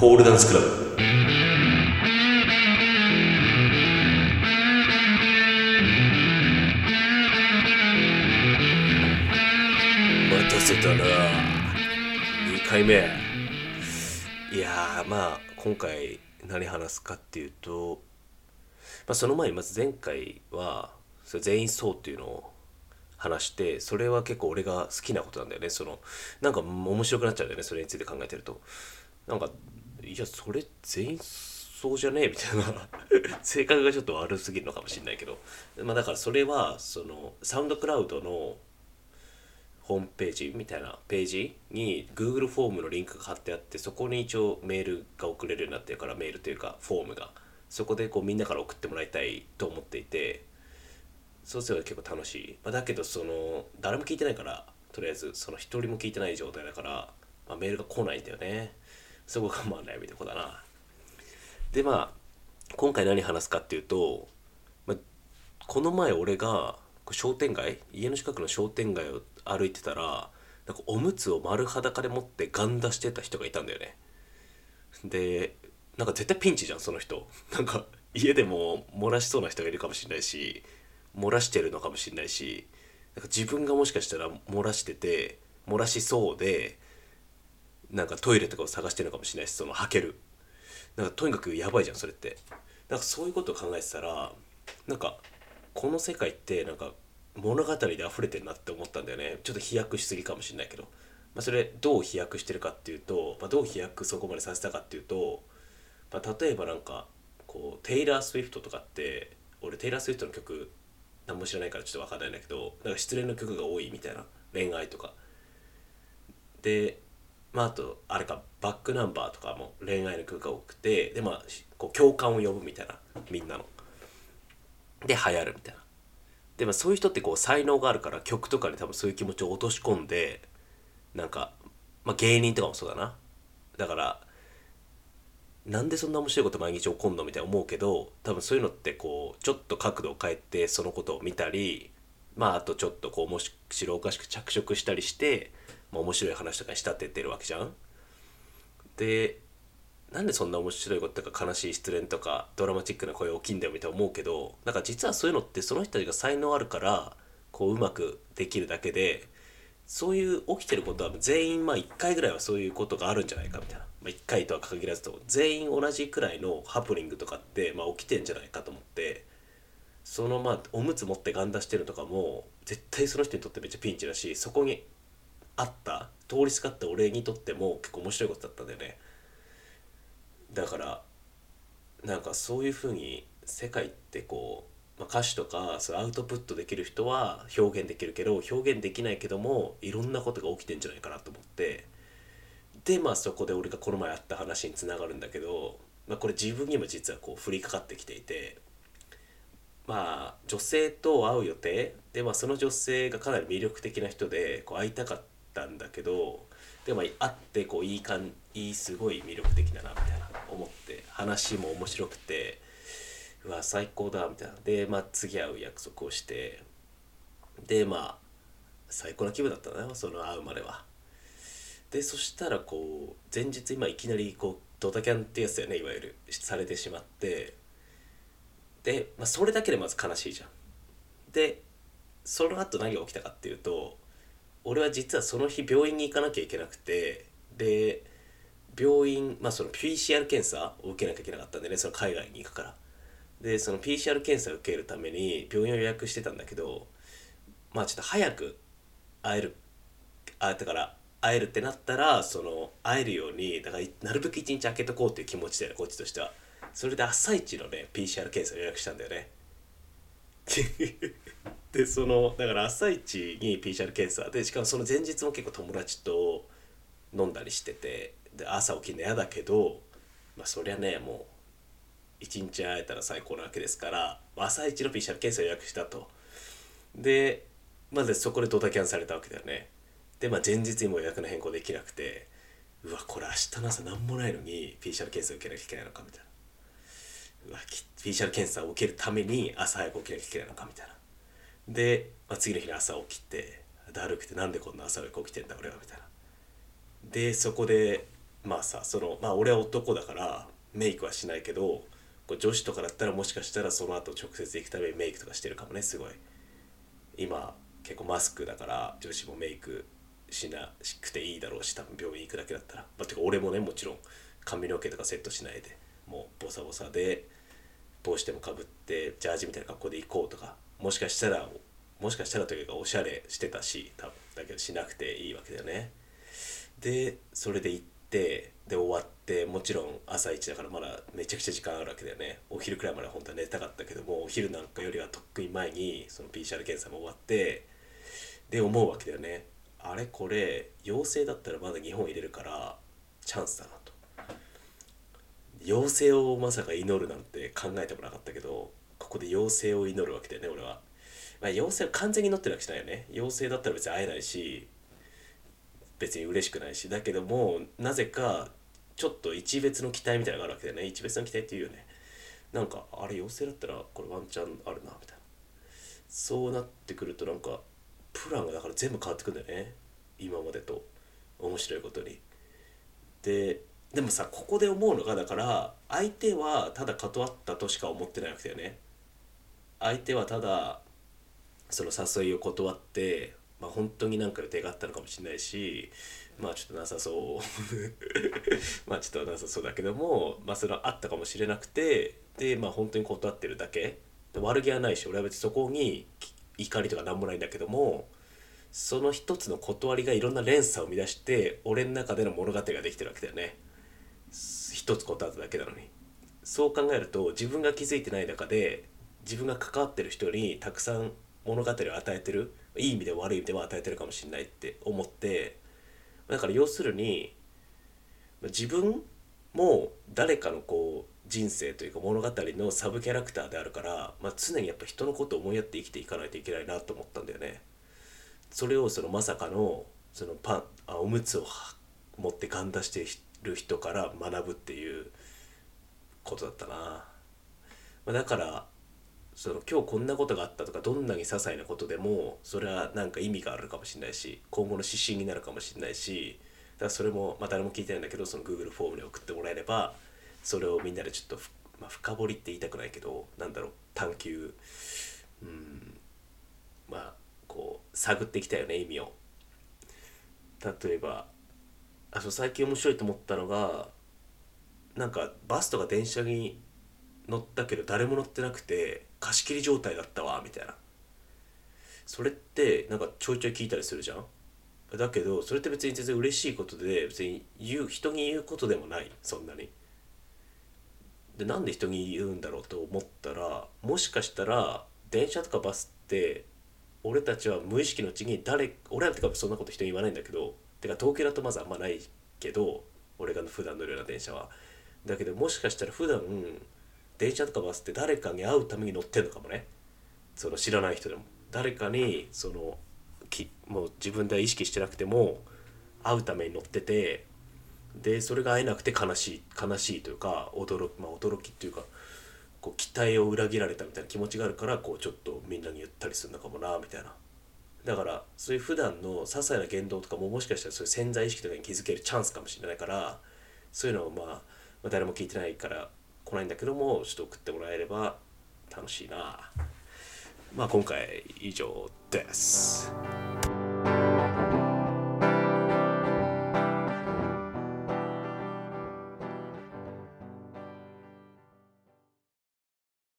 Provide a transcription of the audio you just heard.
ポールダンスクラブ。待たせたな。2回目。いやまあ今回何話すかっていうと、まあ、その前にまず前回は全員そうっていうのを話してそれは結構俺が好きなことなんだよね。そのなんか面白くなっちゃうんだよねそれについて考えてると。なんかいやそれ全員そうじゃねえみたいな。性格がちょっと悪すぎるのかもしれないけど。まあだからそれはそのサウンドクラウドのホームページみたいなページに Google フォームのリンクが貼ってあってそこに一応メールが送れるようになってるからメールというかフォームが。そこでこうみんなから送ってもらいたいと思っていて。そうすれば結構楽しい、まあ、だけどその誰も聞いてないからとりあえずその一人も聞いてない状態だから、まあ、メールが来ないんだよね。そこがまあ悩みどこだな。でまあ今回何話すかっていうと、まあ、この前俺が商店街家の近くの商店街を歩いてたらなんかおむつを丸裸で持ってガン出してた人がいたんだよね。でなんか絶対ピンチじゃんその人。なんか家でも漏らしそうな人がいるかもしれないし漏らしてるのかもしれないしなんか自分がもしかしたら漏らしてて漏らしそうでなんかトイレとかを探してるのかもしれないしその履ける。なんかとにかくやばいじゃんそれって。なんかそういうことを考えてたらなんかこの世界ってなんか物語で溢れてるなって思ったんだよね。ちょっと飛躍しすぎかもしれないけど、まあ、それどう飛躍してるかっていうと、まあ、どう飛躍そこまでさせたかっていうと、まあ、例えばなんかこうテイラー・スウィフトとかって俺テイラー・スウィフトの曲何も知らないからちょっと分かんないんだけどなんか失恋の曲が多いみたいな恋愛とか。でまああとあれかバックナンバーとかも恋愛の曲が多くてでまあこう共感を呼ぶみたいなみんなの。で流行るみたいな。でもそういう人ってこう才能があるから曲とかに多分そういう気持ちを落とし込んでなんか、まあ、芸人とかもそうだな。だからなんでそんな面白いこと毎日起こんのみたいな思うけど多分そういうのってこうちょっと角度を変えてそのことを見たりまああとちょっとこう面白おかしく着色したりして、まあ、面白い話とかに仕立ててるわけじゃん。でなんでそんな面白いこととか悲しい失恋とかドラマチックな声大きいんだよみたいな思うけどなんか実はそういうのってその人たちが才能あるからこううまくできるだけでそういう起きてることは全員まあ1回ぐらいはそういうことがあるんじゃないかみたいな、まあ、1回とは限らずと全員同じくらいのハプニングとかってまあ起きてんじゃないかと思ってそのまあおむつ持ってガン出してるとかも絶対その人にとってめっちゃピンチだしそこにあった通りすがった俺にとっても結構面白いことだったんだよね。だからなんかそういうふうに世界ってこう、まあ、歌詞とかそうアウトプットできる人は表現できるけど表現できないけどもいろんなことが起きてんじゃないかなと思って。でまあそこで俺がこの前あった話につながるんだけど、まあ、これ自分にも実はこう降りかかってきていて。まあ女性と会う予定？で、まあ、その女性がかなり魅力的な人でこう会いたかったんだけどでも会ってこういい感いいすごい魅力的だなみたいな思って話も面白くてうわ最高だみたいなでまあ次会う約束をしてでまあ最高な気分だったのよその会うまでは。でそしたらこう前日今いきなりこうドタキャンってやつだよねいわゆるされてしまってで、まあ、それだけでまず悲しいじゃん。でその後何が起きたかっていうと俺は実はその日病院に行かなきゃいけなくてで病院まあその PCR 検査を受けなきゃいけなかったんでねその海外に行くから。でその PCR 検査を受けるために病院を予約してたんだけどまあちょっと早く会えるあだから会えるってなったらその会えるようにだからなるべく一日空けとこうっていう気持ちだよねこっちとしては。それで朝一のね PCR 検査を予約したんだよね。でそのだから朝一に PCR 検査でしかもその前日も結構友達と飲んだりしててで朝起きるの嫌だけどまあそりゃねもう一日会えたら最高なわけですから朝一の PCR 検査予約したと。でまずそこでドタキャンされたわけだよね。でまあ前日にも予約の変更できなくてうわこれ明日の朝何もないのに PCR 検査受けなきゃいけないのかみたいな。うわ PCR 検査を受けるために朝早く起きなきゃいけないのかみたいな。で、まあ、次の日の朝起きてだるくてなんでこんな朝早く起きてんだ俺はみたいな。でそこでまあさそのまあ俺は男だからメイクはしないけどこう女子とかだったらもしかしたらその後直接行くためにメイクとかしてるかもねすごい。今結構マスクだから女子もメイクしなくていいだろうし多分病院行くだけだったら。まあてか俺もねもちろん髪の毛とかセットしないでもうボサボサで帽子でもかぶってジャージみたいな格好で行こうとかもしかしたらもしかしたらというかおしゃれしてたし多分だけどしなくていいわけだよね。でそれで行ってで終わってもちろん朝一だからまだめちゃくちゃ時間あるわけだよね。お昼くらいまで本当は寝たかったけどもお昼なんかよりはとっくに前にその PCR 検査も終わってで思うわけだよね。あれこれ陽性だったらまだ日本入れるからチャンスだなと。陽性をまさか祈るなんて考えてもなかったけどここで陽性を祈るわけだよね俺は、まあ、陽性を完全に祈ってるわけじゃないよね。陽性だったら別に会えないし別に嬉しくないし。だけどもなぜかちょっと一別の期待みたいなのがあるわけだよね。一別の期待っていうよね。なんかあれ陽性だったらこれワンチャンあるなみたいな。そうなってくるとなんかプランがだから全部変わってくんだよね。今までと。面白いことに。ででもさここで思うのがだから相手はただ断ったとしか思ってないわけだよね。相手はただその誘いを断ってまあ本当になんか予定があったのかもしれないしまあちょっとなさそう。まあちょっとなさそうだけどもまあそれはあったかもしれなくてでまあ本当に断ってるだけ。悪気はないし俺は別にそこに怒りとかなんもないんだけどもその一つの断りがいろんな連鎖を生み出して俺の中での物語ができてるわけだよね。一つ断っただけなのに。そう考えると自分が気づいてない中で自分が関わってる人にたくさん物語を与えてるいい意味でも悪い意味でも与えてるかもしれないって思ってだから要するに自分も誰かのこう人生というか物語のサブキャラクターであるから、まあ、常にやっぱ人のことを思いやって生きていかないといけないなと思ったんだよね。それをそのまさかのそのパンあおむつを持ってガン出してる人から学ぶっていうことだったな。まあ、だからその今日こんなことがあったとかどんなに些細なことでもそれはなんか意味があるかもしれないし今後の指針になるかもしれないしだからそれもまあ誰も聞いてないんだけどその Google フォームに送ってもらえればそれをみんなでちょっと、まあ、深掘りって言いたくないけどなんだろう探求うんまあこう探ってきたよね意味を。例えばあそう最近面白いと思ったのがなんかバスとか電車に乗ったけど誰も乗ってなくて貸し切り状態だったわみたいな。それってなんかちょいちょい聞いたりするじゃん？だけどそれって別に全然嬉しいことで別に言う人に言うことでもないそんなに。でなんで人に言うんだろうと思ったらもしかしたら電車とかバスって俺たちは無意識のうちに誰俺らってかそんなこと人に言わないんだけどてか東京だとまずあんまないけど俺が普段乗るような電車は。だけどもしかしたら普段電車とかバスって誰かに会うために乗ってんのかもね。その知らない人でも。誰かにそのきもう自分では意識してなくても会うために乗っててでそれが会えなくて悲しい悲しいというか驚き,、まあ、驚きっていうかこう期待を裏切られたみたいな気持ちがあるからこうちょっとみんなに言ったりするのかもなみたいな。だからそういう普段の些細な言動とかももしかしたらそういう潜在意識とかに気づけるチャンスかもしれないからそういうのを、まあ、誰も聞いてないから来ないんだけどもちょっと送ってもらえれば楽しいなまあ今回以上です。